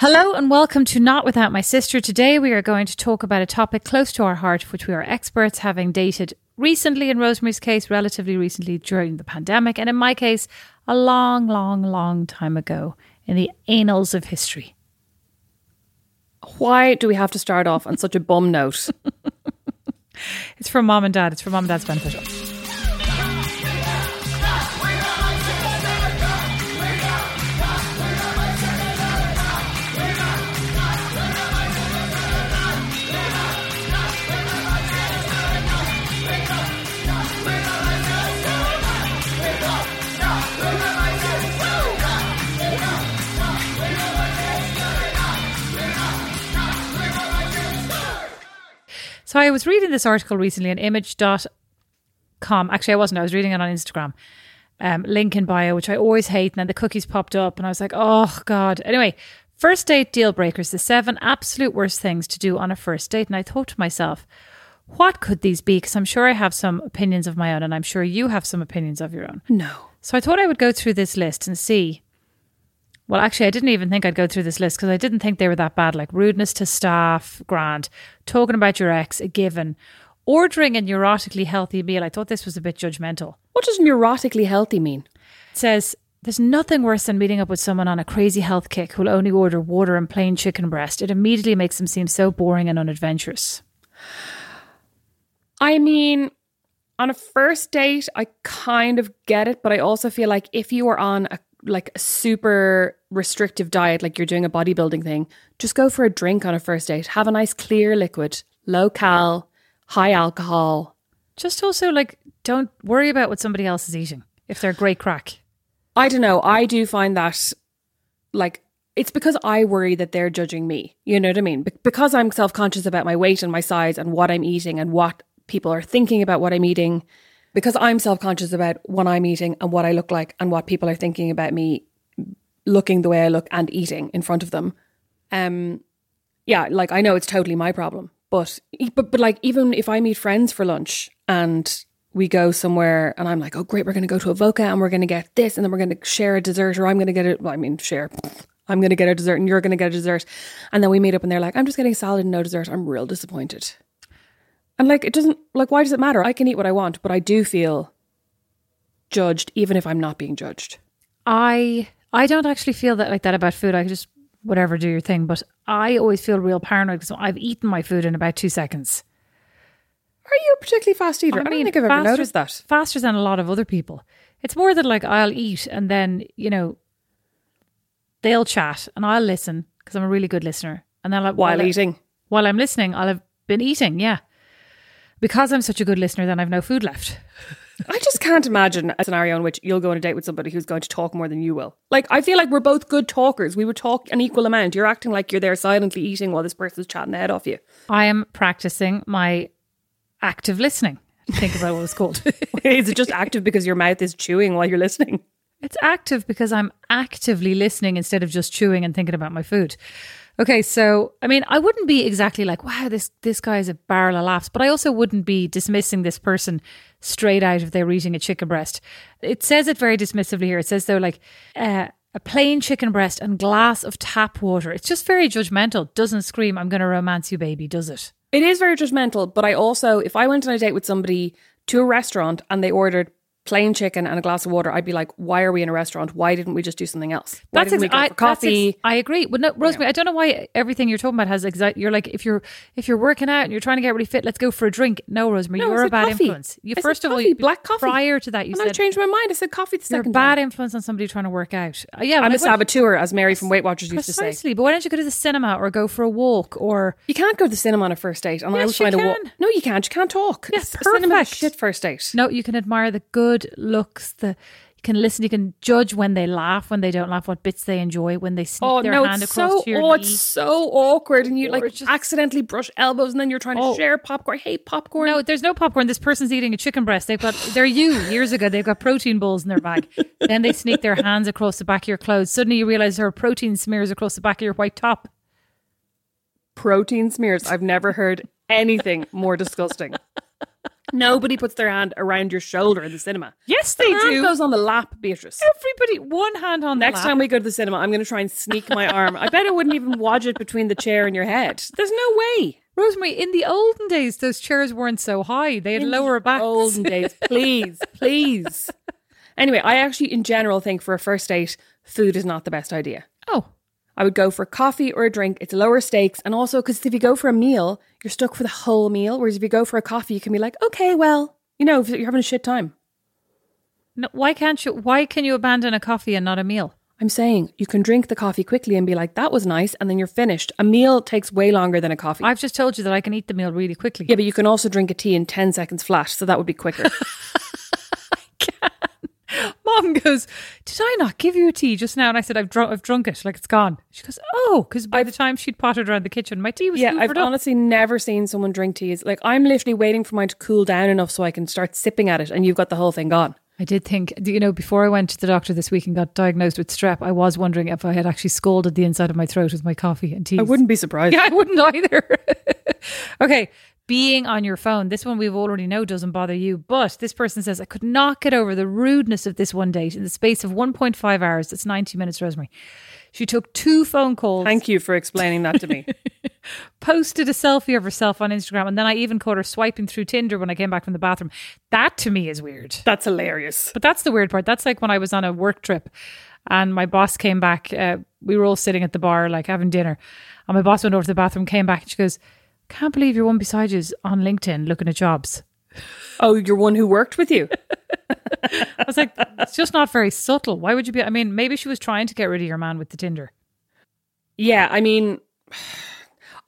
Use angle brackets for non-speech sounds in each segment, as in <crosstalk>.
Hello and welcome to Not Without My Sister. Today we are going to talk about a topic close to our heart, which we are experts having dated recently, in Rosemary's case, relatively recently during the pandemic, and in my case, a long, long, long time ago in the annals of history. Why do we have to start off on such a bum note? <laughs> It's for mom and dad. It's for mom and dad's beneficial. So I was reading this article recently on image.com. Actually, I wasn't. I was reading it on Instagram. Um, link in bio, which I always hate. And then the cookies popped up, and I was like, oh, God. Anyway, first date deal breakers, the seven absolute worst things to do on a first date. And I thought to myself, what could these be? Because I'm sure I have some opinions of my own, and I'm sure you have some opinions of your own. no. So I thought I would go through this list and see. Well, actually, I didn't even think I'd go through this list because I didn't think they were that bad. Like rudeness to staff, grand. Talking about your ex, a given. Ordering a neurotically healthy meal. I thought this was a bit judgmental. What does neurotically healthy mean? It says there's nothing worse than meeting up with someone on a crazy health kick who'll only order water and plain chicken breast. It immediately makes them seem so boring and unadventurous. I mean, on a first date, I kind of get it, but I also feel like if you are on a like a super restrictive diet, like you're doing a bodybuilding thing, just go for a drink on a first date. Have a nice clear liquid, low cal, high alcohol. Just also like don't worry about what somebody else is eating if they're great crack. I don't know. I do find that like it's because I worry that they're judging me. You know what I mean? Be- because I'm self conscious about my weight and my size and what I'm eating and what people are thinking about what I'm eating. Because I'm self conscious about what I'm eating and what I look like and what people are thinking about me looking the way I look and eating in front of them. Um, yeah, like I know it's totally my problem, but but but like even if I meet friends for lunch and we go somewhere and I'm like, oh great, we're going to go to Avoca and we're going to get this and then we're going to share a dessert or I'm going to get it. Well, I mean share. I'm going to get a dessert and you're going to get a dessert, and then we meet up and they're like, I'm just getting salad and no dessert. I'm real disappointed. And like it doesn't like why does it matter? I can eat what I want, but I do feel judged even if I'm not being judged. I I don't actually feel that like that about food. I just whatever do your thing, but I always feel real paranoid because I've eaten my food in about two seconds. Are you a particularly fast eater? I, don't think I've ever faster- noticed that. Faster than a lot of other people. It's more that like I'll eat and then you know they'll chat and I'll listen because I'm a really good listener. And then like, While I- eating. while I'm listening, I'll have been eating. Yeah, because I'm such a good listener, then I've no food left. <laughs> I just can't imagine a scenario in which you'll go on a date with somebody who's going to talk more than you will. Like, I feel like we're both good talkers. We would talk an equal amount. You're acting like you're there silently eating while this person's chatting the head off you. I am practicing my active listening. Think about what it's called. <laughs> is it just active because your mouth is chewing while you're listening? It's active because I'm actively listening instead of just chewing and thinking about my food. Okay, so I mean, I wouldn't be exactly like, "Wow, this this guy is a barrel of laughs," but I also wouldn't be dismissing this person straight out if they were eating a chicken breast. It says it very dismissively here. It says though, like uh, a plain chicken breast and glass of tap water. It's just very judgmental. Doesn't scream, "I'm going to romance you, baby," does it? It is very judgmental, but I also, if I went on a date with somebody to a restaurant and they ordered plain chicken and a glass of water, I'd be like, why are we in a restaurant? Why didn't we just do something else? Why didn't we go I, for coffee? that's ex- I agree. But no, Rosemary, I don't know why everything you're talking about has exact. You're like, if you're if you're working out and you're trying to get really fit, let's go for a drink. No, Rosemary, No, you're a bad coffee. influence. You I said first of all, coffee, you, black coffee. Prior to that, you and I changed my mind. I said coffee the you're a second bad time. influence on somebody trying to work out. Uh, yeah, I'm but a I saboteur, as Mary from Weight Watchers used to say. Precisely, but why don't you go to the cinema or go for a walk or You can't go to the cinema on a first date. And Yes, was you trying to walk. can. No, you can't. You can't talk. Yes, A cinema's a perfect. shit first date. no? You can admire the good looks. The you can listen. You can judge when they laugh, when they don't laugh, what bits they enjoy, when they sneak Oh their no, hand it's across so to your oh, knee. it's so awkward, and you Or like just- accidentally brush elbows, and then you're trying to Oh. share popcorn. I hate popcorn. No, there's no popcorn. This person's eating a chicken breast. They've got they're you years ago. They've got protein balls in their bag. <laughs> then they sneak their hands across the back of your clothes. Suddenly you realize there are protein smears across the back of your white top. protein smears. I've never heard anything more disgusting. <laughs> Nobody puts their hand around your shoulder in the cinema. Yes, The they hand do. goes on the lap, Beatrice. Everybody, one hand on Next the time we go to the cinema, I'm going to try and sneak my arm. I bet I wouldn't even watch it between the chair and your head. There's no way. Rosemary, in the olden days, those chairs weren't so high. They had In lower the backs. Olden days, please, <laughs> please. Anyway, I actually, in general, think for a first date, food is not the best idea. Oh, I would go for coffee or a drink. It's lower stakes, and also because if you go for a meal, you're stuck for the whole meal. Whereas if you go for a coffee, you can be like, okay, well, you know, if you're having a shit time. no, why can't you? Why can you abandon a coffee and not a meal? I'm saying you can drink the coffee quickly and be like, that was nice, and then you're finished. A meal takes way longer than a coffee. I've just told you that I can eat the meal really quickly. yeah, but you can also drink a tea in 10 seconds flat, so that would be quicker. <laughs> <laughs> Mom goes, "Did I not give you a tea just now?" And I said, "I've drunk. I've drunk it. Like it's gone." She goes, "Oh, because by the time she'd pottered around the kitchen, my tea was yeah, I've up." honestly never seen someone drink teas. Like, I'm literally waiting for mine to cool down enough so I can start sipping at it, and you've got the whole thing gone. I did think, you know, before I went to the doctor this week and got diagnosed with strep, I was wondering if I had actually scalded the inside of my throat with my coffee and tea. I wouldn't be surprised. <laughs> Yeah, I wouldn't either. <laughs> okay. Being on your phone. This one we've already know doesn't bother you, but this person says, I could not get over the rudeness of this one date in the space of 1.5 hours. That's 90 minutes, Rosemary. She took two phone calls, Thank you for explaining that to me. <laughs> posted a selfie of herself on Instagram, and then I even caught her swiping through Tinder when I came back from the bathroom. That to me is weird. That's hilarious. But that's the weird part. That's like when I was on a work trip and my boss came back. Uh, we were all sitting at the bar, like having dinner. And my boss went over to the bathroom, came back, and she goes, Can't believe your one beside you is on LinkedIn looking at jobs. Oh, you're one who worked with you. <laughs> I was like, It's just not very subtle. Why would you be? I mean, maybe she was trying to get rid of your man with the Tinder. Yeah, I mean,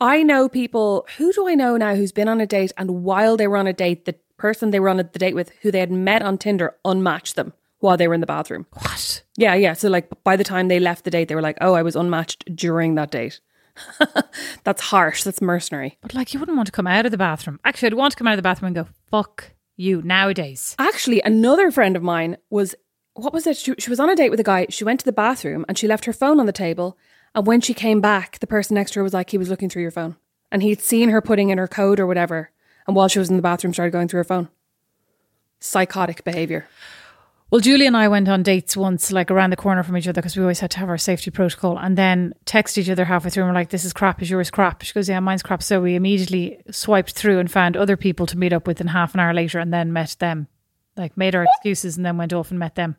I know people. Who do I know now who's been on a date and while they were on a date, the person they were on the date with, who they had met on Tinder, unmatched them while they were in the bathroom. What? Yeah, yeah. So like by the time they left the date, they were like, "Oh, I was unmatched during that date." <laughs> That's harsh. That's mercenary. But like, you wouldn't want to come out of the bathroom. Actually, I'd want to come out of the bathroom and go, Fuck you nowadays. Actually, another friend of mine was what was it? She, she was on a date with a guy. She went to the bathroom and she left her phone on the table. And when she came back, the person next to her was like, he was looking through your phone. And he'd seen her putting in her code or whatever. And while she was in the bathroom, started going through her phone. Psychotic behavior. Well, Julie and I went on dates once, like around the corner from each other, because we always had to have our safety protocol, and then text each other halfway through. And we're like, "This is crap. Is yours crap?" She goes, "Yeah, mine's crap." So we immediately swiped through and found other people to meet up with, and half an hour later, and then met them. Like made our excuses and then went off and met them.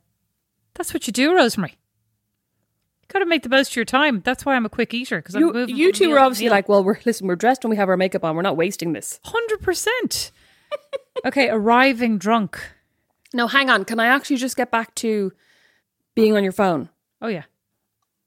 That's what you do, Rosemary. You got to make the most of your time. That's why I'm a quick eater because I'm moving. you two were obviously like, well, we're listen, we're dressed and we have our makeup on. We're not wasting this. hundred percent. Okay, arriving drunk. No, hang on. Can I actually just get back to being on your phone? Oh yeah.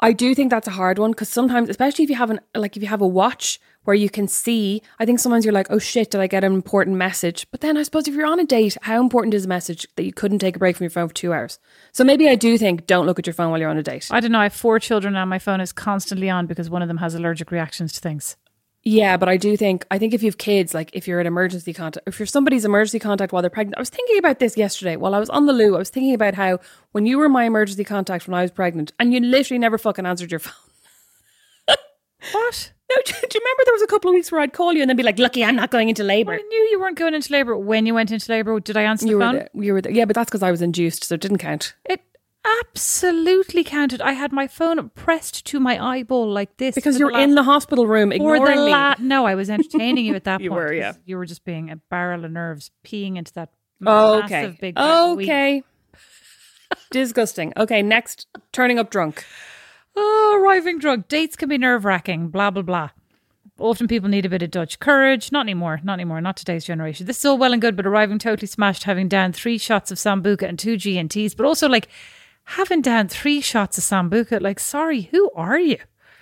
I do think that's a hard one because sometimes, especially if you have an like if you have a watch where you can see, I think sometimes you're like, oh shit, did I get an important message? But then I suppose if you're on a date, how important is a message that you couldn't take a break from your phone for two hours? So maybe I do think don't look at your phone while you're on a date. I don't know. I have four children and my phone is constantly on because one of them has allergic reactions to things. Yeah, but I do think I think if you have kids, like if you're an emergency contact, if you're somebody's emergency contact while they're pregnant, I was thinking about this yesterday while I was on the loo. I was thinking about how when you were my emergency contact when I was pregnant, and you literally never fucking answered your <laughs> phone. What? No, do, do you remember there was a couple of weeks where I'd call you and then be like, "Lucky I'm not going into Well, labour." I knew you weren't going into labour. When you went into labour, did I answer You the were phone? there. You were there. Yeah, but that's because I was induced, so it didn't count. It absolutely counted. I had my phone pressed to my eyeball like this Because for you the were in the hospital room ignoring the me. la- No, I was entertaining you at that <laughs> You point. were, yeah. You were just being a barrel of nerves, peeing into that Oh, massive okay. big. bag of weed. okay. Disgusting. Okay, next, turning up drunk. Oh, arriving drunk. Dates can be nerve wracking. Blah blah blah. Often people need a bit of Dutch courage. Not anymore. Not anymore. Not today's generation. This is all well and good, but arriving totally smashed, having down three shots of sambuca and two G and Ts, but also like having down three shots of sambuca. Like, sorry, who are you?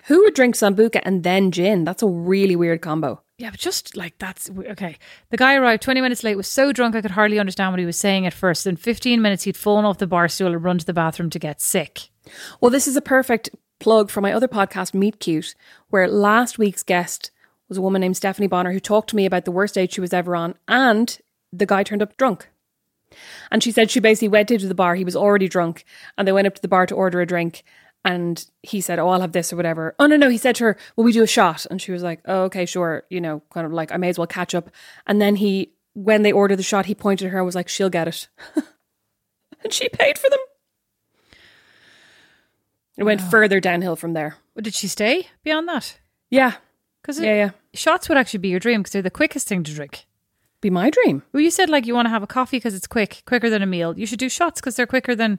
Who would drink sambuca and then gin? That's a really weird combo. Yeah, but just like that's okay. The guy arrived 20 minutes late, was so drunk I could hardly understand what he was saying at first. In 15 minutes, he'd fallen off the bar stool and run to the bathroom to get sick. Well, this is a perfect plug for my other podcast, Meet Cute, where last week's guest was a woman named Stephanie Bonner who talked to me about the worst date she was ever on, and the guy turned up drunk. And she said she basically went into the bar, he was already drunk, and they went up to the bar to order a drink. And he said, Oh, I'll have this or whatever. Oh, no, no. He said to her, Will we do a shot? And she was like, Oh, okay, sure. You know, kind of like, I may as well catch up. And then he, when they ordered the shot, he pointed at her and was like, She'll get it. <laughs> and she paid for them. It went further downhill from there. But did she stay beyond that? Yeah. Because Yeah, yeah. shots would actually be your dream because they're the quickest thing to drink. Be my dream. Well, you said like you want to have a coffee because it's quick, quicker than a meal. You should do shots because they're quicker than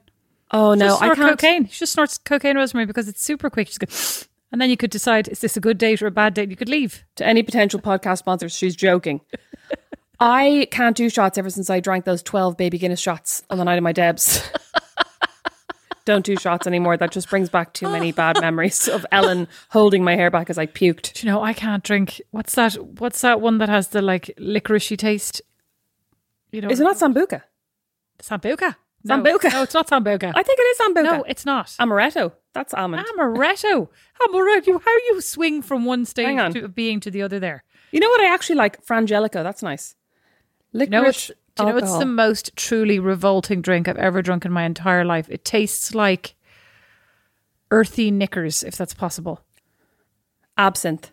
Oh no, just I can't. cocaine. You just snort cocaine, Rosemary, because it's super quick. <gasps> And then you could decide is this a good date or a bad date. You could leave. To any potential podcast sponsors, she's joking. <laughs> I can't do shots ever since I drank those twelve baby Guinness shots on the night of my Debs. <laughs> Don't do shots anymore. That just brings back too many bad <laughs> memories of Ellen holding my hair back as I puked. Do you know I can't drink? What's that? What's that one that has the like licoricey taste? You know, Is it not sambuca? sambuca? No. Sambuca. No, it's not sambuca. I think it is sambuca. no, it's not. amaretto. That's almond. Amaretto. Amaretto. How you swing from one stage on. to being to the other there? you know what I actually like? Frangelico. That's nice. You know, it's, Licorice. Do you know it's the most truly revolting drink I've ever drunk in my entire life. It tastes like earthy knickers, if that's possible. absinthe.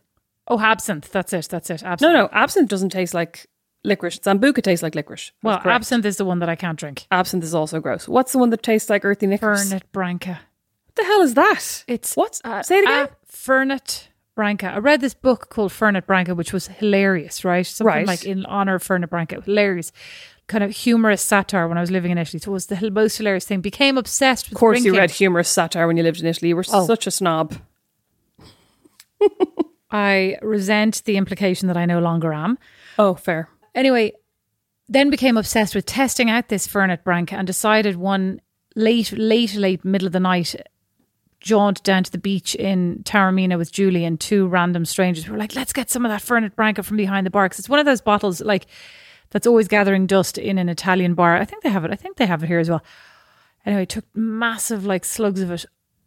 Oh, absinthe. That's it. That's it. No, Absinthe. no, absinthe doesn't taste like licorice. Sambuca tastes like licorice. Well, correct. absinthe is the one that I can't drink. Absinthe is also gross. What's the one that tastes like earthy knickers? Fernet Branca. What the hell is that? It's what? uh, Say it again. uh, Fernet Branca. I read this book called Fernet Branca, which was hilarious, right? Something Right. like in honor of Fernet Branca. Hilarious. Kind of humorous satire when I was living in Italy. So it was the most hilarious thing. Became obsessed with of course, you read humorous satire when you lived in Italy. You were Oh. such a snob. <laughs> I resent the implication that I no longer am. Oh, fair. Anyway, then became obsessed with testing out this Fernet Branca and decided one late, late, late middle of the night jaunt down to the beach in Taormina with Julie and two random strangers. We were like, let's get some of that Fernet Branca from behind the bar because it's one of those bottles like that's always gathering dust in an Italian bar. I think they have it. I think they have it here as well. Anyway, took massive like slugs of it.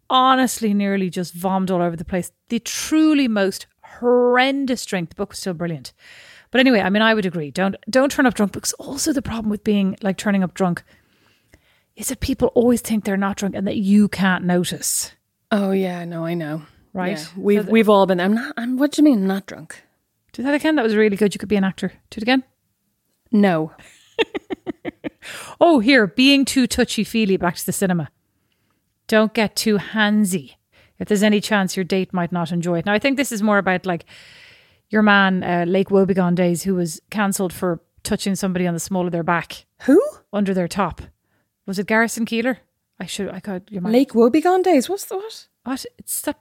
Honestly, nearly just vommed all over the place. The truly most horrendous drink. The book was still brilliant. But anyway, I mean, I would agree. Don't don't turn up drunk because also the problem with being like turning up drunk is that people always think they're not drunk and that you can't notice. Oh yeah, no, I know. Right. Yeah, we've So the- we've all been. I'm not. I'm. What do you mean, not drunk? Do that again. That was really good. You could be an actor. Do it again. No. <laughs> Oh, here, being too touchy feely back to the cinema. Don't get too handsy. If there's any chance your date might not enjoy it. Now, I think this is more about like your man, uh, Lake Wobegon Days, who was cancelled for touching somebody on the small of their back Who? under their top. Was it Garrison Keillor? I should, I could, your man. Lake Wobegon days. What's the what? What? It's that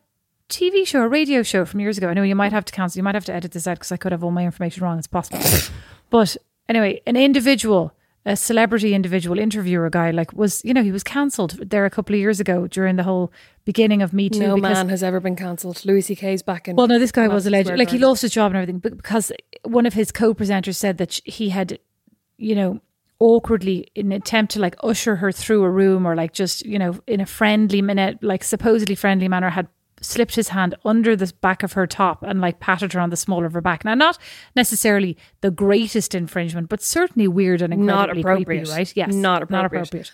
TV show, a radio show from years ago. I know you might have to cancel. You might have to edit this out because I could have all my information wrong. It's possible. <laughs> but anyway, an individual, a celebrity individual interviewer guy, like was you know he was cancelled there a couple of years ago during the whole beginning of Me Too. No because, man has ever been cancelled. Louis C.K.'s back in. Well, no, this guy was alleged like he lost his job and everything, but because one of his co-presenters said that he had, you know, awkwardly in an attempt to like usher her through a room or like just you know in a friendly minute, like supposedly friendly manner, had slipped his hand under the back of her top and like patted her on the small of her back. Now, not necessarily the greatest infringement, but certainly weird and Not appropriate. creepy, right? Yes, Not Not appropriate. appropriate.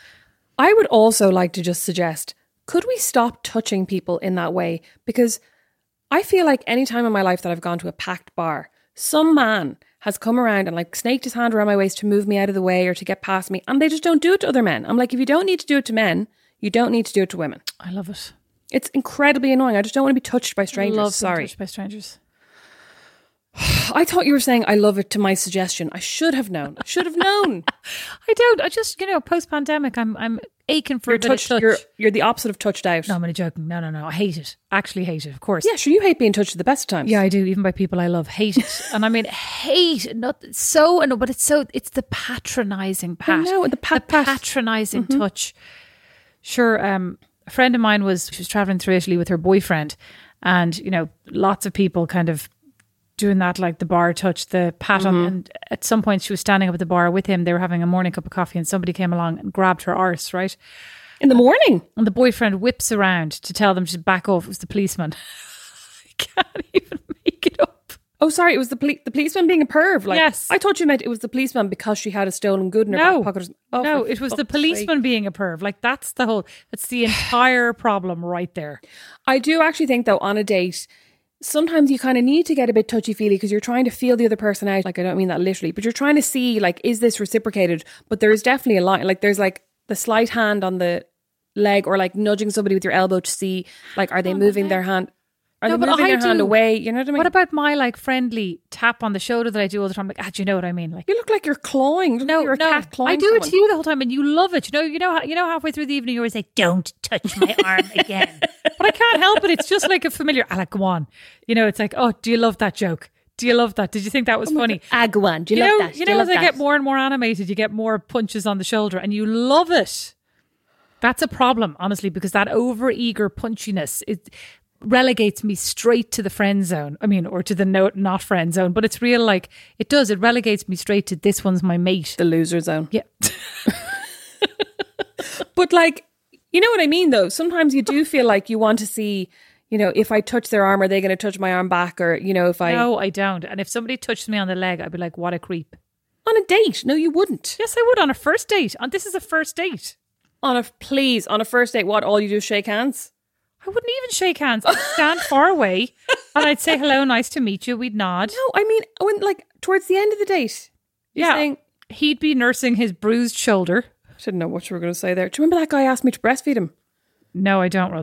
I would also like to just suggest could we stop touching people in that way? Because I feel like any time in my life that I've gone to a packed bar, some man has come around and like snaked his hand around my waist to move me out of the way or to get past me, and they just don't do it to other men. I'm like, if you don't need to do it to men, you don't need to do it to women. I love it. It's incredibly annoying. I just don't want to be touched by strangers. Love Sorry. touched by strangers. <sighs> I thought you were saying I love it to my suggestion. I should have known. I should have known. <laughs> I don't. I just, you know, post pandemic, I'm I'm aching for you're a bit touched. of touch. You're you're the opposite of touched out. no, I'm only joking. No, no, no. I hate it. Actually, hate it. Of course. Yeah, sure. You hate being touched at the best of times. Yeah, I do, even by people I love. Hate it. and I mean <laughs> hate not so no, but it's so it's the patronizing pat. know, the pat- pat. patronizing touch. Sure, um a friend of mine was she was traveling through Italy with her boyfriend and you know, lots of people kind of doing that like the bar touch, the pat on mm-hmm. and at some point she was standing up at the bar with him, they were having a morning cup of coffee and somebody came along and grabbed her arse, right? In the morning. And the boyfriend whips around to tell them to back off. It was the policeman. <laughs> I can't even make it up. Oh, sorry. It was the poli- the policeman being a perv. Like, Yes. I thought you meant it was the policeman because she had a stolen good in her No, back pocket. Oh, no, it was the policeman sake. being a perv. Like that's the whole. That's the entire problem right there. I do actually think though on a date. Sometimes you kind of need to get a bit touchy feely because you're trying to feel the other person out. Like I don't mean that literally, but you're trying to see like is this reciprocated? But there is definitely a line. Like there's like the slight hand on the leg or like nudging somebody with your elbow to see like are they oh, moving their hand? Are No, they but moving I their hand do. away? You know what I mean? What about my like friendly tap on the shoulder that I do all the time? Like, ah, do you know what I mean? Like, you look like you're clawing. You no, like you're a no, cat clawing. I do it to you the whole time, and you love it. You know, you know, you know, halfway through the evening, you always say, "Don't touch my <laughs> arm again," but I can't help it. It's just like a familiar. I like, go on. You know, it's like, oh, do you love that joke? Do you love that? Did you think that was funny? Agwan. Do you, you love know, that? you know, love as I that? get more and more animated, you get more punches on the shoulder, and you love it. That's a problem, honestly, because that over eager punchiness it relegates me straight to the friend zone. I mean, or to the no, not friend zone. But it's real, like it does. It relegates me straight to this one's my mate. the loser zone. Yeah, <laughs> But like, you know what I mean though? Sometimes you do feel like you want to see, you know, if I touch their arm, are they going to touch my arm back? Or, you know, if I. no, I don't. And if somebody touched me on the leg, I'd be like, "What a creep." On a date. No, you wouldn't. Yes, I would on a first date. And this is a first date. On a, please, on a first date, what? All you do is shake hands? I wouldn't even shake hands. I'd stand far away and I'd say hello, nice to meet you. We'd nod. No, I mean, when, like, towards the end of the date. You're Yeah. saying, He'd be nursing his bruised shoulder. I didn't know what you were going to say there. Do you remember that guy asked me to breastfeed him? No, I don't.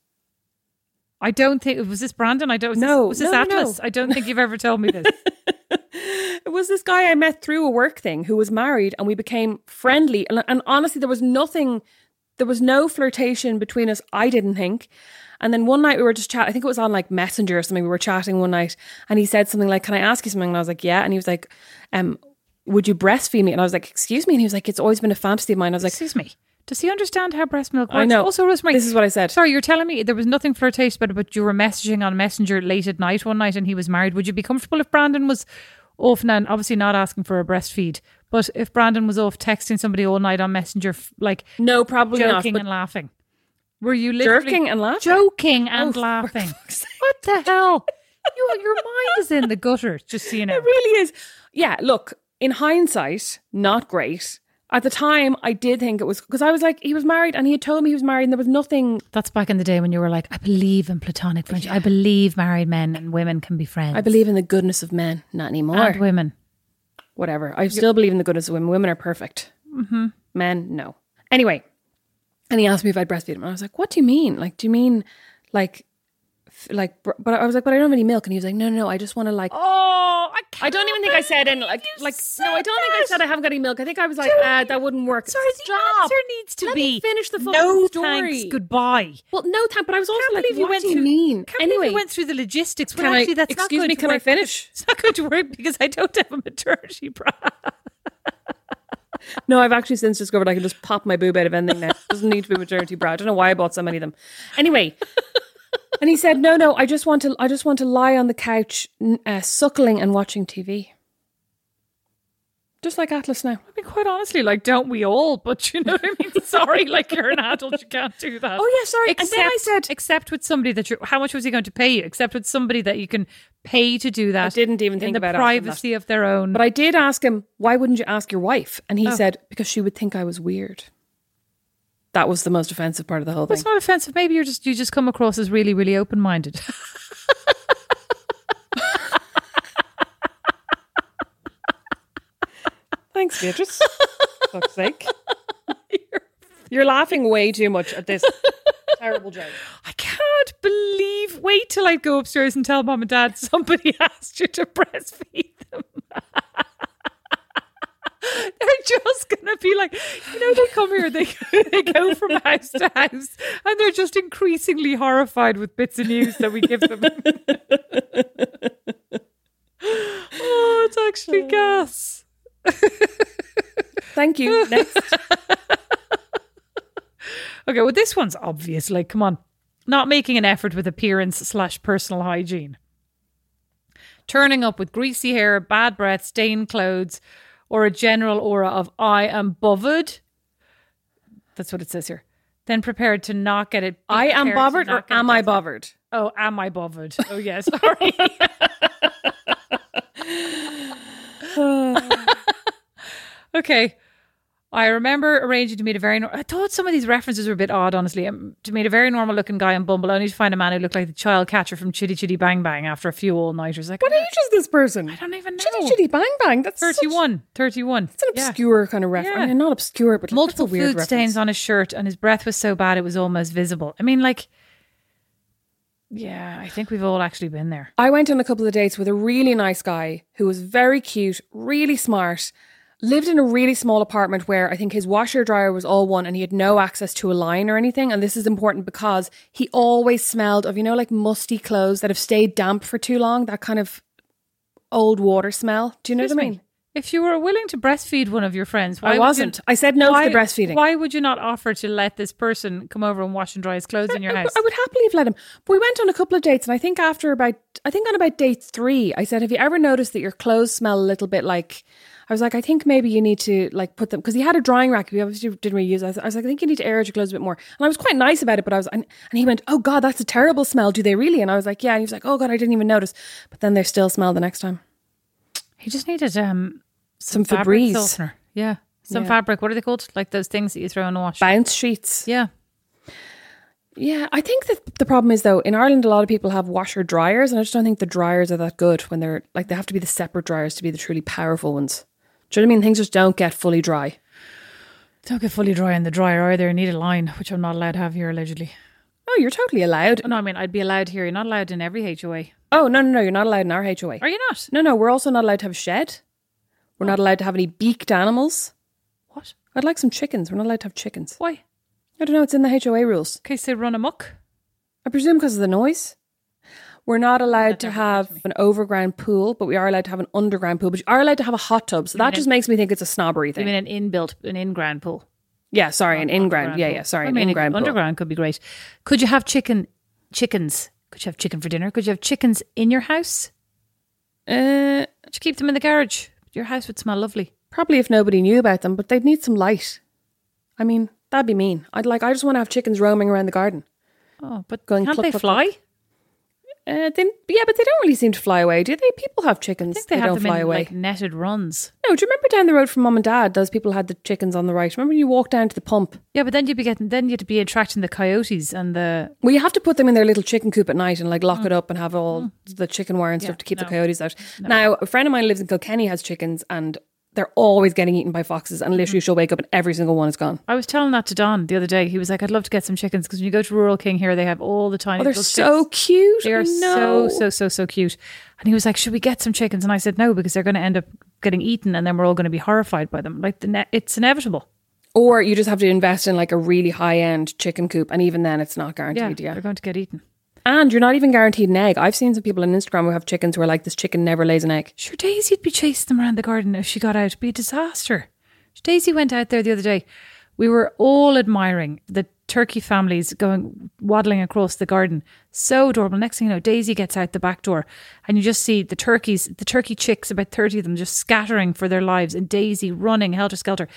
I don't think was this Brandon. I don't. Was No, this, was this no, Atlas? no. I don't think you've ever told me this. <laughs> It was this guy I met through a work thing who was married, and we became friendly. And, and honestly, there was nothing, there was no flirtation between us. I didn't think. And then one night we were just chatting. I think it was on like Messenger or something. We were chatting one night, and he said something like, "Can I ask you something?" And I was like, "Yeah." And he was like, "Um, would you breastfeed me?" And I was like, "Excuse me." And he was like, "It's always been a fantasy of mine." I was like, Excuse me. Does he understand how breast milk works? I know. Also, Rosemary. This is what I said. Sorry, you're telling me there was nothing flirtatious about it, but you were messaging on Messenger late at night one night, and he was married. Would you be comfortable if Brandon was off now? and Obviously, not asking for a breastfeed, but if Brandon was off texting somebody all night on Messenger, like "No, probably joking not." and laughing, were you literally Jerking and laughing? Joking and Oh, laughing. What the hell? you, your mind is in the gutter. Just so you <laughs> know. It really is. Yeah, look, in hindsight, not great. At the time, I did think it was because I was like, he was married and he had told me he was married and there was nothing. That's back in the day when you were like, I believe in platonic friendship. I believe married men and women can be friends. I believe in the goodness of men, not anymore. and women. Whatever. I still believe in the goodness of women. Women are perfect. Mm-hmm. Men, no. Anyway, and he asked me if I'd breastfeed him. And I was like, what do you mean? Like, do you mean like, like, but I was like, but I don't have any milk. And he was like, no, no, no. I just want to like, Oh, I can't. I don't even think I said any like like no, I don't think I said I haven't got any milk. I think I was like, uh, that wouldn't work. Sorry, the Stop. answer needs to Let be me finish the fucking no story. thanks, goodbye. Well, no time, but I was also Can't like, believe you what went do you through. mean? Can't anyway, you went through the logistics. Well, Can I- actually, that's not excuse going me, can I finish? <laughs> It's not going to work because I don't have a maternity bra. <laughs> no, I've actually since discovered I can just pop my boob out of anything now. It Doesn't need to be a maternity bra. I don't know why I bought so many of them. Anyway. And he said, "No, no, I just want to. I just want to lie on the couch, uh, suckling and watching TV, just like Atlas now." I mean, quite honestly, like, don't we all? But you know what I mean? <laughs> Sorry, like you're an adult, you can't do that. Oh, yeah, sorry. And then I said- except with somebody that you how much was he going to pay you? Except with somebody that you can pay to do that. I didn't even in think the about that. privacy of their own. But I did ask him, "Why wouldn't you ask your wife?" And he Oh. said, "Because she would think I was weird." That was the most offensive part of the whole thing. it's not offensive. Maybe you're just you just come across as really, really open minded. <laughs> Thanks, Beatrice. <laughs> fuck's sake. You're laughing way too much at this terrible joke. I can't believe. Wait till I go upstairs and tell mom and dad somebody <laughs> asked you to breastfeed them. <laughs> They're just gonna be like, you know, they come here, they <laughs> they go from house to house, and they're just increasingly horrified with bits of news that we give them. <laughs> oh, it's actually uh. gas. Thank you. Next. Okay, well, this one's obvious. Like, come on. Not making an effort with appearance slash personal hygiene. Turning up with greasy hair, bad breath, stained clothes, or a general aura of I am bothered. That's what it says here. Then prepared to not get it. I am bothered or not get it am I bothered? Oh, am I bothered? <laughs> Oh, yeah, sorry. <laughs> <laughs> okay. I remember arranging to meet a very. Nor- I thought some of these references were a bit odd, honestly. Um, to meet a very normal looking guy on Bumble, only to find a man who looked like the child catcher from Chitty Chitty Bang Bang after a few all nighters. Like, What age is this person? I don't even know. Chitty chitty bang bang. That's such- 31. 31. It's an Yeah. obscure kind of reference. Yeah. I mean, not obscure, but Multiple weird food stains on his shirt, and his breath was so bad it was almost visible. I mean, like, yeah, I think we've all actually been there. I went on a couple of dates with a really nice guy who was very cute, really smart, lived in a really small apartment where I think his washer dryer was all one and he had no access to a line or anything. And this is important because he always smelled of, you know, like musty clothes that have stayed damp for too long, that kind of old water smell. Do you know Excuse what I me. mean? If you were willing to breastfeed one of your friends, why I would you- wasn't. I said no why, to the breastfeeding. Why would you not offer to let this person come over and wash and dry his clothes in your I, house? I would happily have let him. But we went on a couple of dates, and I think after about, I think on about date three, I said, "Have you ever noticed that your clothes smell a little bit like?" I was like, I think maybe you need to like put them because he had a drying rack. We obviously didn't really use. It. I was, I was like, I think you need to air out your clothes a bit more. And I was quite nice about it, but I was, and, and he went, "Oh God, that's a terrible smell. Do they really?" And I was like, "Yeah." And he was like, "Oh God, I didn't even notice." But then they still smell the next time. He just needed um Some fabric Febreze, softener. Yeah. Some Yeah. fabric. What are they called? Like those things that you throw in the wash. bounce sheets. Yeah. Yeah, I think that the problem is though in Ireland a lot of people have washer dryers, and I just don't think the dryers are that good when they're like they have to be the separate dryers to be the truly powerful ones. Do you know what I mean? Things just don't get fully dry. Don't get fully dry in the dryer either. I need a line, which I'm not allowed to have here allegedly. Oh, you're totally allowed. No, I mean I'd be allowed here. You're not allowed in every HOA. Oh no, no, no, you're not allowed in our HOA. Are you not? No, no, we're also not allowed to have a shed. We're not allowed to have any beaked animals. What? I'd like some chickens. We're not allowed to have chickens. Why? I don't know. It's in the HOA rules. In case they run amok. I presume because of the noise. We're not allowed to have an overground pool, but we are allowed to have an underground pool. But you are allowed to have a hot tub. So that just an- makes me think it's a snobbery thing. I mean an in-built, an in-ground pool. yeah, sorry, an in-ground. Yeah, yeah, sorry, I an mean, in-ground pool. underground could be great. Could you have chicken, chickens? Could you have chicken for dinner? Could you have chickens in your house? Uh, Could you keep them in the garage? Your house would smell lovely. probably if nobody knew about them, but they'd need some light. I mean, that'd be mean. I'd like. I just want to have chickens roaming around the garden. Oh, but Going can't they fly? Uh, they, yeah, but they don't really seem to fly away, do they? People have chickens. I think they, have don't them fly in away. like netted runs. no, do you remember down the road from mum and dad? Those people had the chickens on the right. Remember when you walk down to the pump? Yeah, but then you'd be getting, then you'd be attracting the coyotes and the. Well, you have to put them in their little chicken coop at night and like lock it up and have all the chicken wire and Mm. Yeah, stuff to keep no. the coyotes out. Now, a friend of mine lives in Kilkenny has chickens and they're always getting eaten by foxes and literally Mm. she'll wake up and every single one is gone. I was telling that to Don the other day. He was like, "I'd love to get some chickens because when you go to rural King here, they have all the tiny. Oh, they're so chicks. cute. They are so so so so cute." And he was like, "Should we get some chickens?" And I said, "No, because they're going to end up getting eaten, and then we're all going to be horrified by them. Like the ne- it's inevitable." Or you just have to invest in like a really high end chicken coop and even then it's not Yeah, guaranteed. Yeah. they're going to get eaten. And you're not even guaranteed an egg. I've seen some people on Instagram who have chickens who are like, this chicken never lays an egg. Sure, Daisy'd be chasing them around the garden if she got out. It'd be a disaster. Daisy went out there the other day. We were all admiring the turkey families going waddling across the garden. So adorable. Next thing you know, Daisy gets out the back door and you just see the turkeys, the turkey chicks, about 30 of them just scattering for their lives and Daisy running helter skelter.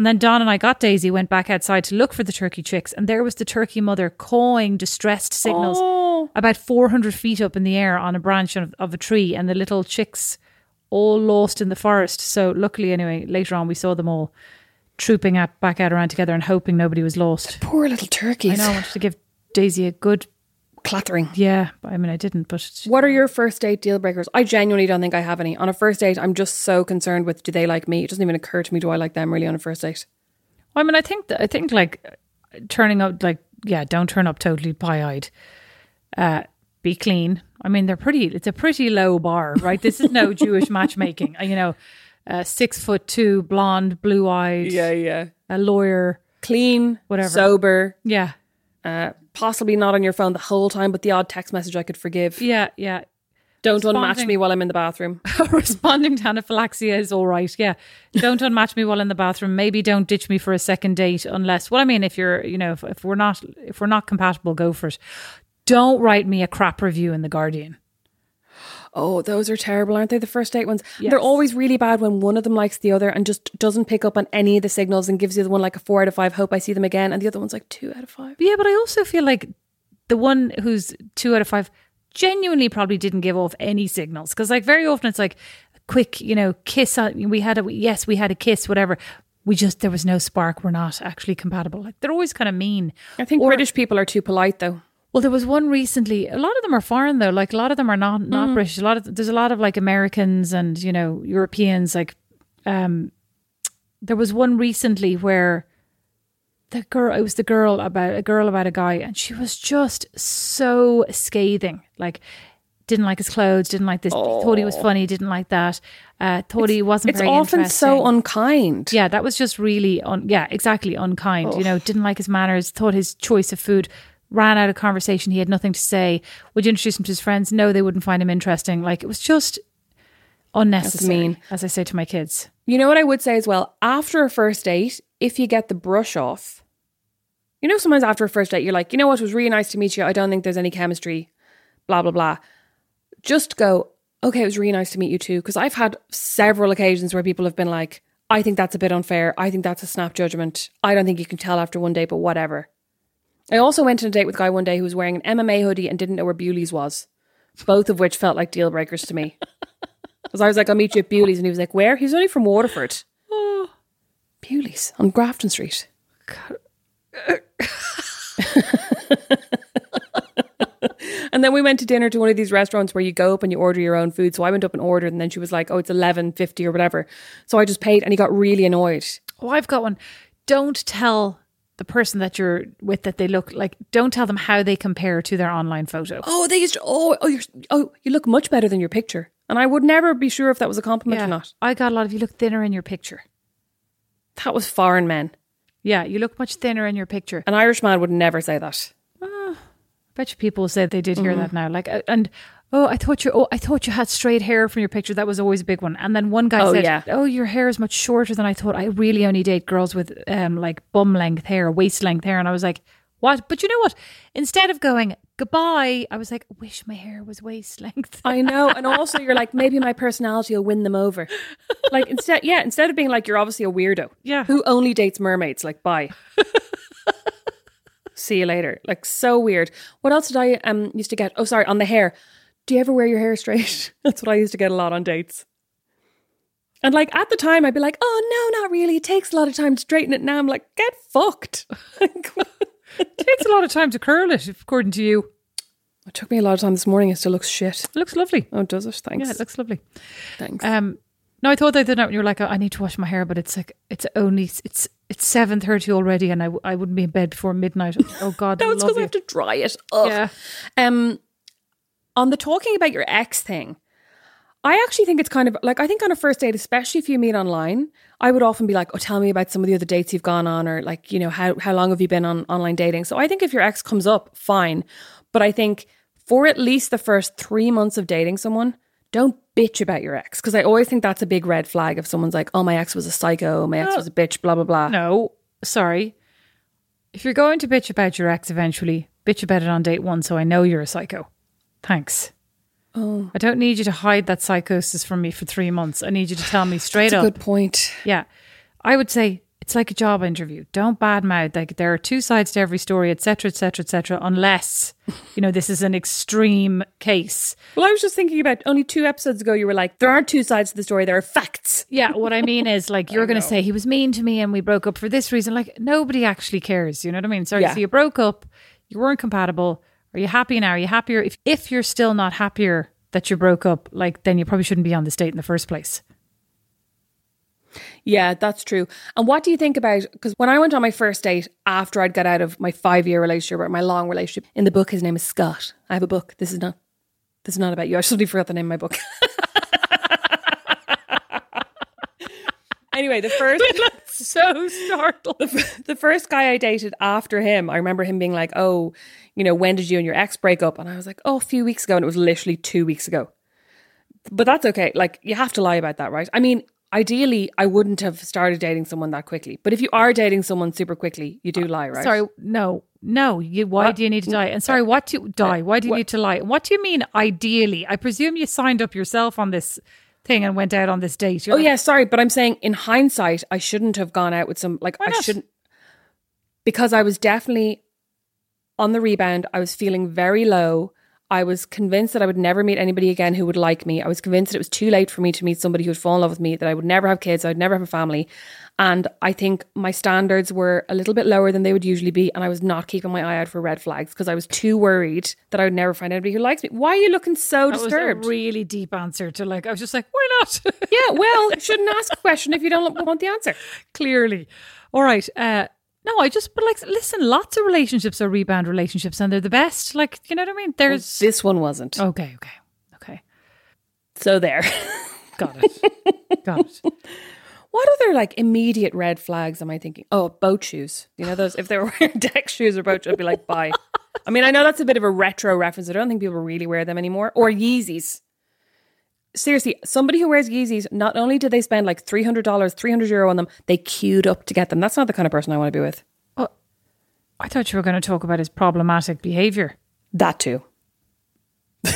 And then Don and I got Daisy, went back outside to look for the turkey chicks, and there was the turkey mother cawing distressed signals oh. about 400 feet up in the air on a branch of, of a tree, and the little chicks all lost in the forest. So, luckily, anyway, later on, we saw them all trooping up, back out around together and hoping nobody was lost. Poor little I turkeys. know, I wanted to give Daisy a good, Clattering. yeah, but I mean, I didn't, but What are your first date deal breakers? I genuinely don't think I have any. On a first date, I'm just so concerned with do they like me? It doesn't even occur to me do I like them really on a first date. I mean, I think that, I think like turning up, like yeah, don't turn up totally pie eyed. Uh, be clean. I mean, they're pretty. It's a pretty low bar, right? This is no <laughs> Jewish matchmaking. Uh, You know, uh, six foot two, blonde, blue eyed, Yeah, yeah. a lawyer. Clean, Whatever. sober, Yeah, uh, possibly not on your phone the whole time, but the odd text message I could forgive. yeah, yeah. Don't unmatch me while I'm in the bathroom. <laughs> Responding to anaphylaxia is all right. Yeah, don't <laughs> unmatch me while in the bathroom. Maybe don't ditch me for a second date unless. Well, I mean, if you're, you know, if, if we're not, if we're not compatible, go for it. Don't write me a crap review in the Guardian. Oh, those are terrible, aren't they? The first date ones. Yes. They're always really bad when one of them likes the other and just doesn't pick up on any of the signals and gives you the other one like a four out of five. Hope I see them again, and the other one's like two out of five. Yeah, but I also feel like the one who's two out of five genuinely probably didn't give off any signals because, like, very often it's like a quick, you know, kiss. On, we had a yes, we had a kiss, whatever. We just there was no spark. We're not actually compatible. Like they're always kind of mean. I think Or- British people are too polite though. Well, there was one recently. A lot of them are foreign though. Like a lot of them are not not British. A lot of there's a lot of like Americans and you know Europeans. Like, um, there was one recently where the girl it was the girl about a girl about a guy, and she was just so scathing. Like, didn't like his clothes, didn't like this, thought he was funny, didn't like that, uh, thought he wasn't It's very often so unkind. Yeah, that was just really un- yeah, exactly unkind. You know, didn't like his manners, thought his choice of food ran out of conversation. He had nothing to say. Would you introduce him to his friends? No, they wouldn't find him interesting. Like it was just unnecessary. mean. as I say to my kids. You know what I would say as well? After a first date, if you get the brush off, you know, sometimes after a first date, you're like, you know what, it was really nice to meet you. I don't think there's any chemistry, blah, blah, blah. Just go, okay, it was really nice to meet you too. Because I've had several occasions where people have been like, I think that's a bit unfair. I think that's a snap judgment. I don't think you can tell after one day, but whatever. I also went on a date with a guy one day who was wearing an MMA hoodie and didn't know where Bewley's was. Both of which felt like deal breakers to me. <laughs> Because I was like, I'll meet you at Bewley's. And he was like, Where? He was only from Waterford. Oh. Bewley's on Grafton Street. <laughs> and then we went to dinner to one of these restaurants where you go up and you order your own food. So I went up and ordered, and then she was like, "Oh, it's eleven fifty or whatever." So I just paid, and he got really annoyed. Oh, I've got one. Don't tell the person that you're with that they look like. Don't tell them how they compare to their online photo. Oh, they used to, oh oh you're oh you look much better than your picture, and I would never be sure if that was a compliment or not. I got a lot of you look thinner in your picture. That was foreign men. Yeah, you look much thinner in your picture. An Irish man would never say that. I bet you people said they did hear Mm-hmm. that now. Like, uh, and oh, I thought you, oh, I thought you had straight hair from your picture. That was always a big one. And then one guy Oh, said, yeah. "Oh, your hair is much shorter than I thought. I really only date girls with um like bum length hair, waist length hair." And I was like, "What?" But you know what? Instead of going goodbye, I was like, "Wish my hair was waist length." I know, and also you're like maybe my personality will win them over. Like instead, yeah, instead of being like you're obviously a weirdo. Yeah. who only dates mermaids? Like bye. <laughs> See you later. Like so weird. What else did I um used to get? Oh, sorry, on the hair. Do you ever wear your hair straight? <laughs> That's what I used to get a lot on dates. And like at the time, I'd be like, "Oh no, not really. It takes a lot of time to straighten it." Now I'm like, "Get fucked." <laughs> It takes a lot of time to curl it, according to you. it took me a lot of time this morning. It still looks shit. It looks lovely. Oh, does it? Thanks. Yeah, it looks lovely. Thanks. Um, no, I thought they did that when you were like, oh, I need to wash my hair, but it's like it's only it's it's seven thirty already, and I, I wouldn't be in bed before midnight. Oh God, no, it's because I have to dry it. Ugh. Yeah. Um, on the talking about your ex thing, I actually think it's kind of like I think on a first date, especially if you meet online, I would often be like, "Oh, tell me about some of the other dates you've gone on, or like, you know, how how long have you been on online dating?" So I think if your ex comes up, fine, but I think for at least the first three months of dating someone, don't bitch about your ex because I always think that's a big red flag if someone's like, "Oh, my ex was a psycho, my ex uh, was a bitch," blah blah blah. No, sorry. If you're going to bitch about your ex eventually, bitch about it on date one, so I know you're a psycho. Thanks. Oh, I don't need you to hide that psychosis from me for three months. I need you to tell me straight That's a up. good point. Yeah. I would say it's like a job interview. Don't badmouth. Like there are two sides to every story, etc., etc., etc. Unless you know this is an extreme case. Well, I was just thinking about only two episodes ago. You were like, "There aren't two sides to the story; there are facts." Yeah, what I mean is like <laughs> you're going to say he was mean to me and we broke up for this reason. Like nobody actually cares. You know what I mean? Sorry, Yeah. so you broke up, you weren't compatible. Are you happy now? Are you happier? If if you're still not happier that you broke up, like then you probably shouldn't be on this date in the first place. Yeah, that's true. And what do you think about? Because when I went on my first date after I'd got out of my five-year relationship or my long relationship, in the book his name is Scott. I have a book. This is not. This is not about you. I suddenly forgot the name of my book. <laughs> anyway, the first. <laughs> So startled. the first guy I dated after him, I remember him being like, "Oh, you know, when did you and your ex break up?" And I was like, "Oh, a few weeks ago," and it was literally two weeks ago. But that's okay. Like, you have to lie about that, right? I mean, ideally, I wouldn't have started dating someone that quickly. But if you are dating someone super quickly, you do uh, lie, right? Sorry, no, no. You, why What? do you need to die? And sorry, what do you die? Uh, why do you need to lie? What do you mean? Ideally, I presume you signed up yourself on this thing and went out on this date. You're Oh like, yeah, sorry, but I'm saying in hindsight, I shouldn't have gone out with some like I shouldn't because I was definitely on the rebound. I was feeling very low. I was convinced that I would never meet anybody again who would like me. I was convinced that it was too late for me to meet somebody who would fall in love with me, that I would never have kids, I would never have a family. And I think my standards were a little bit lower than they would usually be. And I was not keeping my eye out for red flags because I was too worried that I would never find anybody who likes me. Why are you looking so that was disturbed? a really deep answer to like. I was just like, why not? yeah, well, you <laughs> shouldn't ask a question if you don't want the answer. Clearly, all right. Uh, no, I just but like listen. Lots of relationships are rebound relationships, and they're the best. Like you know what I mean? There's This one wasn't. okay, okay, okay. So there. Got it. <laughs> Got it. what other like immediate red flags am I thinking? Oh, boat shoes. You know those if they were wearing <laughs> deck shoes or boat shoes, I'd be like, bye. I mean, I know that's a bit of a retro reference. I don't think people really wear them anymore. Or Yeezys. Seriously, somebody who wears Yeezys, not only did they spend like three hundred dollars, three hundred euro on them, they queued up to get them. That's not the kind of person I want to be with. Oh, I thought you were going to talk about his problematic behavior. That too. <laughs>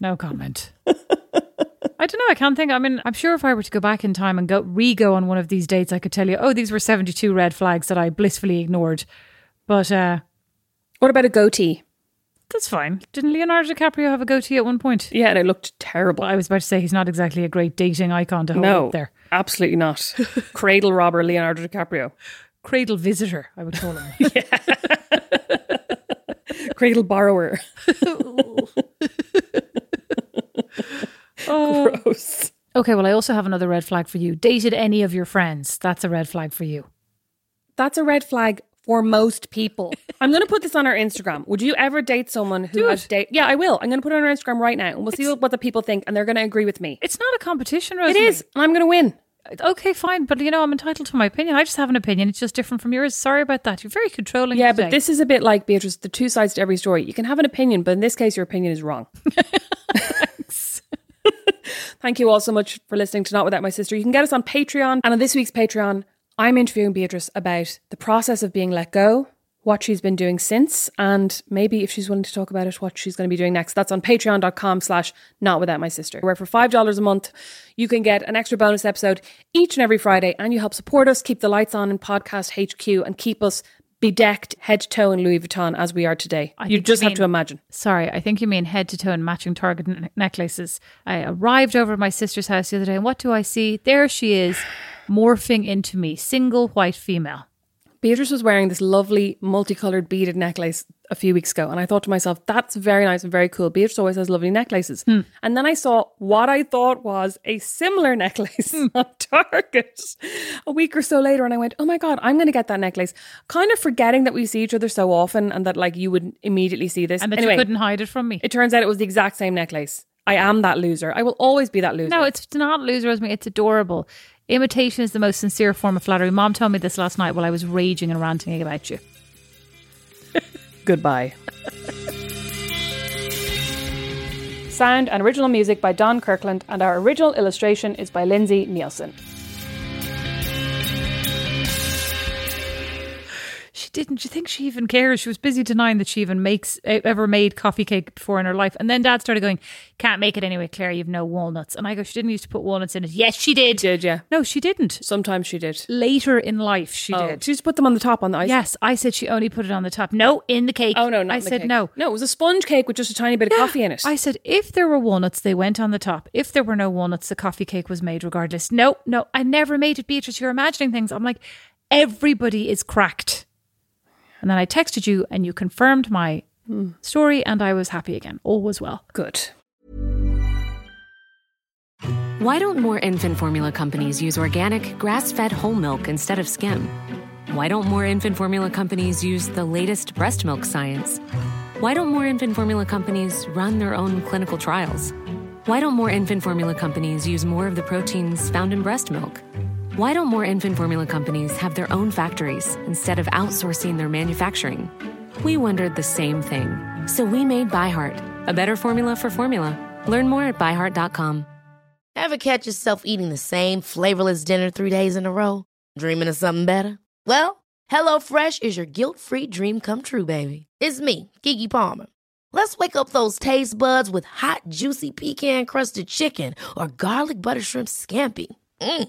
No comment. <laughs> I don't know. I can't think. I mean, I'm sure if I were to go back in time and go re-go on one of these dates, I could tell you, oh, these were 72 red flags that I blissfully ignored. But uh, What about a goatee? That's fine. Didn't Leonardo DiCaprio have a goatee at one point? Yeah, and it looked terrible. I was about to say he's not exactly a great dating icon to hold no, up there. absolutely not. <laughs> Cradle robber Leonardo DiCaprio. Cradle visitor, I would call him. <laughs> <laughs> Cradle borrower. Oh. Gross. okay, well, I also have another red flag for you. Dated any of your friends? That's a red flag for you. That's a red flag for most people. <laughs> I'm going to put this on our Instagram. Would you ever date someone who has it. date? Yeah, I will. I'm going to put it on our Instagram right now, and we'll see what the people think, and they're going to agree with me. It's not a competition, It Rosemary. is, and I'm going to win. Okay, fine, but you know I'm entitled to my opinion. I just have an opinion. It's just different from yours. Sorry about that. You're very controlling. Yeah, today. but this is a bit like Beatrice. The two sides to every story. You can have an opinion, but in this case, your opinion is wrong. <laughs> Thanks. <laughs> Thank you all so much for listening to Not Without My Sister. You can get us on Patreon. And on this week's Patreon, I'm interviewing Beatrice about the process of being let go, what she's been doing since, and maybe if she's willing to talk about it, what she's going to be doing next. That's on patreon.com slash not without my sister. Where for $5 a month, you can get an extra bonus episode each and every Friday, and you help support us, keep the lights on in Podcast HQ, and keep us bedecked head to toe in Louis Vuitton as we are today. I you just you have mean- to imagine. Sorry, I think you mean head to toe and matching target ne- necklaces. I arrived over at my sister's house the other day, and what do I see? There she is, morphing into me, single white female. Beatrice was wearing this lovely multicolored beaded necklace a few weeks ago, and I thought to myself, that's very nice and very cool. Beatrice always has lovely necklaces. Hmm. And then I saw what I thought was a similar <laughs> necklace hmm. on Target a week or so later, and I went, oh my God, I'm going to get that necklace. Kind of forgetting that we see each other so often and that like you would immediately see this. And that anyway, you couldn't hide it from me. it turns out it was the exact same necklace. I am that loser. I will always be that loser. No, it's not loser, Rosemary. It's adorable. Imitation is the most sincere form of flattery. Mom told me this last night while I was raging and ranting about you. <laughs> Goodbye. Sound and original music by Don Kirkland, and our original illustration is by Lindsay Neilson. Didn't. You think she even cares? She was busy denying that she even makes ever made coffee cake before in her life. And then Dad started going, "Can't make it anyway, Claire. You've no walnuts." And I go, "She didn't used to put walnuts in it." Yes, she did. She Did yeah? No, she didn't. Sometimes she did. Later in life, she Oh, did. She just put them on the top on the ice. Yes, I said she only put it on the top. No, in the cake. Oh no, not I said cake. no. No, it was a sponge cake with just a tiny bit of coffee in it. I said if there were walnuts, they went on the top. If there were no walnuts, the coffee cake was made regardless. No, no, I never made it, Beatrice. You're imagining things. I'm like, everybody is cracked. And then I texted you, and you confirmed my hmm. story, and I was happy again. All was well. Good. Why don't more infant formula companies use organic, grass fed whole milk instead of skim? Why don't more infant formula companies use the latest breast milk science? Why don't more infant formula companies run their own clinical trials? Why don't more infant formula companies use more of the proteins found in breast milk? Why don't more infant formula companies have their own factories instead of outsourcing their manufacturing? We wondered the same thing. So we made ByHeart, a better formula for formula. Learn more at byheart.com. Ever catch yourself eating the same flavorless dinner three days in a row? Dreaming of something better? Well, HelloFresh is your guilt-free dream come true, baby. It's me, Keke Palmer. Let's wake up those taste buds with hot, juicy pecan-crusted chicken or garlic butter shrimp scampi. Mm.